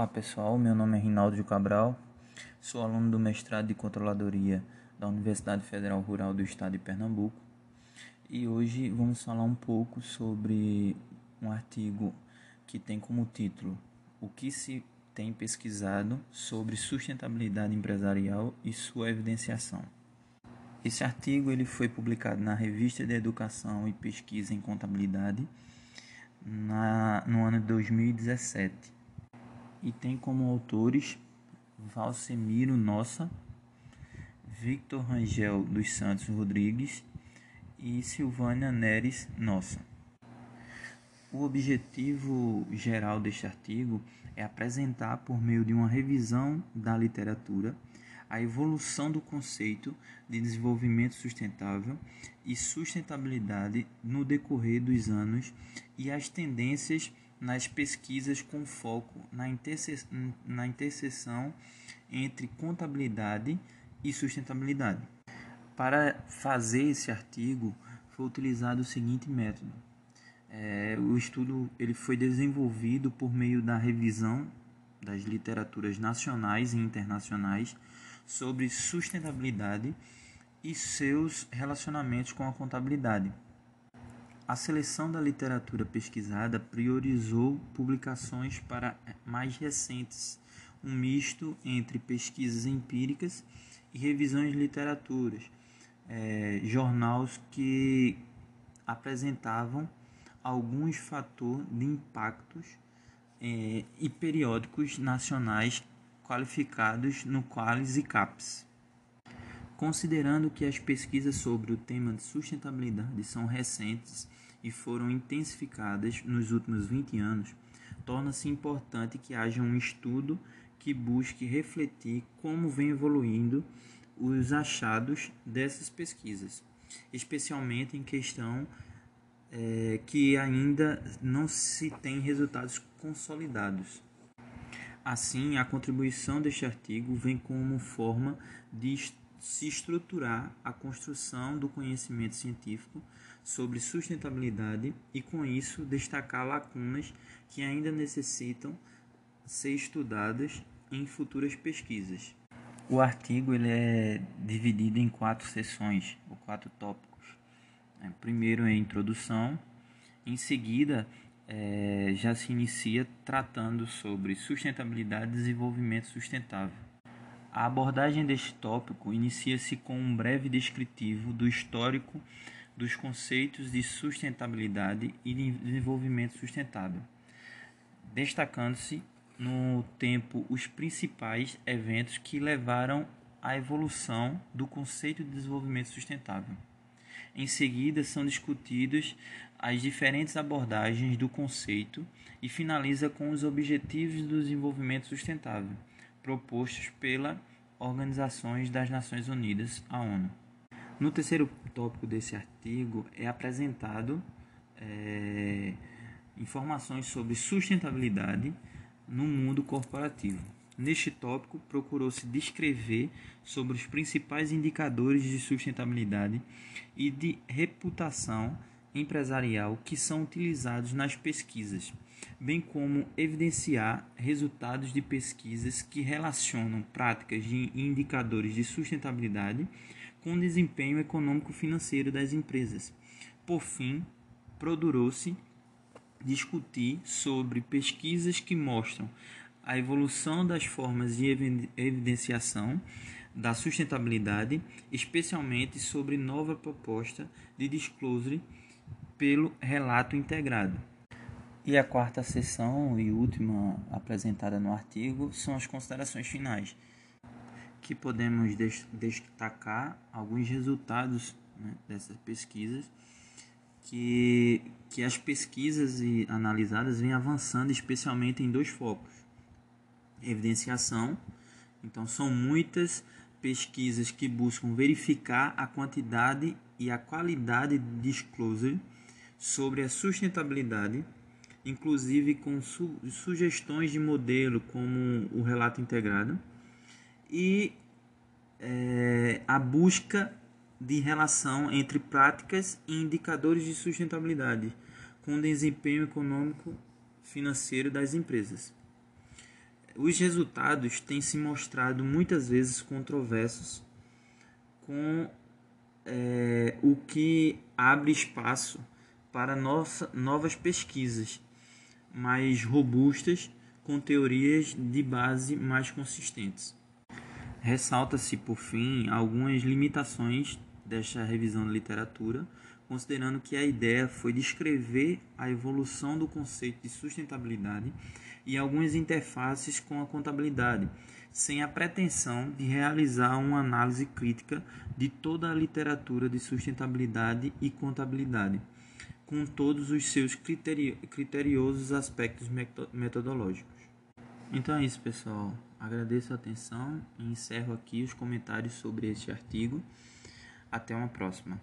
Olá pessoal, meu nome é Rinaldo Cabral, sou aluno do mestrado de controladoria da Universidade Federal Rural do Estado de Pernambuco. E hoje vamos falar um pouco sobre um artigo que tem como título O que se tem pesquisado sobre sustentabilidade empresarial e sua evidenciação. Esse artigo ele foi publicado na Revista de Educação e Pesquisa em Contabilidade na, no ano de 2017 e tem como autores Valsemiro Nossa, Victor Rangel dos Santos Rodrigues e Silvânia Neres Nossa. O objetivo geral deste artigo é apresentar, por meio de uma revisão da literatura, a evolução do conceito de desenvolvimento sustentável e sustentabilidade no decorrer dos anos e as tendências nas pesquisas com foco na, interse na interseção entre contabilidade e sustentabilidade. Para fazer esse artigo, foi utilizado o seguinte método. É, o estudo ele foi desenvolvido por meio da revisão das literaturas nacionais e internacionais sobre sustentabilidade e seus relacionamentos com a contabilidade. A seleção da literatura pesquisada priorizou publicações para mais recentes, um misto entre pesquisas empíricas e revisões de literaturas, é, jornais que apresentavam alguns fatores de impactos é, e periódicos nacionais qualificados no Qualis e CAPES. Considerando que as pesquisas sobre o tema de sustentabilidade são recentes e foram intensificadas nos últimos 20 anos, torna-se importante que haja um estudo que busque refletir como vem evoluindo os achados dessas pesquisas, especialmente em questão é, que ainda não se tem resultados consolidados. Assim, a contribuição deste artigo vem como forma de se estruturar a construção do conhecimento científico sobre sustentabilidade e, com isso, destacar lacunas que ainda necessitam ser estudadas em futuras pesquisas. O artigo ele é dividido em quatro seções, ou quatro tópicos. É, primeiro é a introdução, em seguida é, já se inicia tratando sobre sustentabilidade e desenvolvimento sustentável. A abordagem deste tópico inicia-se com um breve descritivo do histórico dos conceitos de sustentabilidade e de desenvolvimento sustentável, destacando-se no tempo os principais eventos que levaram à evolução do conceito de desenvolvimento sustentável. Em seguida, são discutidas as diferentes abordagens do conceito e finaliza com os objetivos do desenvolvimento sustentável propostos pelas organizações das Nações Unidas, a ONU. No terceiro tópico desse artigo é apresentado é, informações sobre sustentabilidade no mundo corporativo. Neste tópico, procurou-se descrever sobre os principais indicadores de sustentabilidade e de reputação empresarial que são utilizados nas pesquisas, bem como evidenciar resultados de pesquisas que relacionam práticas e indicadores de sustentabilidade com desempenho econômico-financeiro das empresas. Por fim, procurou-se discutir sobre pesquisas que mostram a evolução das formas de evidenciação da sustentabilidade, especialmente sobre nova proposta de disclosure pelo relato integrado. E a quarta sessão e última apresentada no artigo são as considerações finais, que podemos destacar alguns resultados né, dessas pesquisas, que, que as pesquisas analisadas vêm avançando especialmente em dois focos. Evidenciação, então são muitas pesquisas que buscam verificar a quantidade e a qualidade de disclosure sobre a sustentabilidade, inclusive com su sugestões de modelo como o relato integrado, e é, a busca de relação entre práticas e indicadores de sustentabilidade com desempenho econômico financeiro das empresas. os resultados têm se mostrado muitas vezes controversos, com é, o que abre espaço para nossa, novas pesquisas mais robustas, com teorias de base mais consistentes. Ressalta-se, por fim, algumas limitações desta revisão de literatura, considerando que a ideia foi descrever a evolução do conceito de sustentabilidade e algumas interfaces com a contabilidade, sem a pretensão de realizar uma análise crítica de toda a literatura de sustentabilidade e contabilidade, com todos os seus criteri criteriosos aspectos metodológicos. Então é isso, pessoal. Agradeço a atenção e encerro aqui os comentários sobre este artigo. Até uma próxima.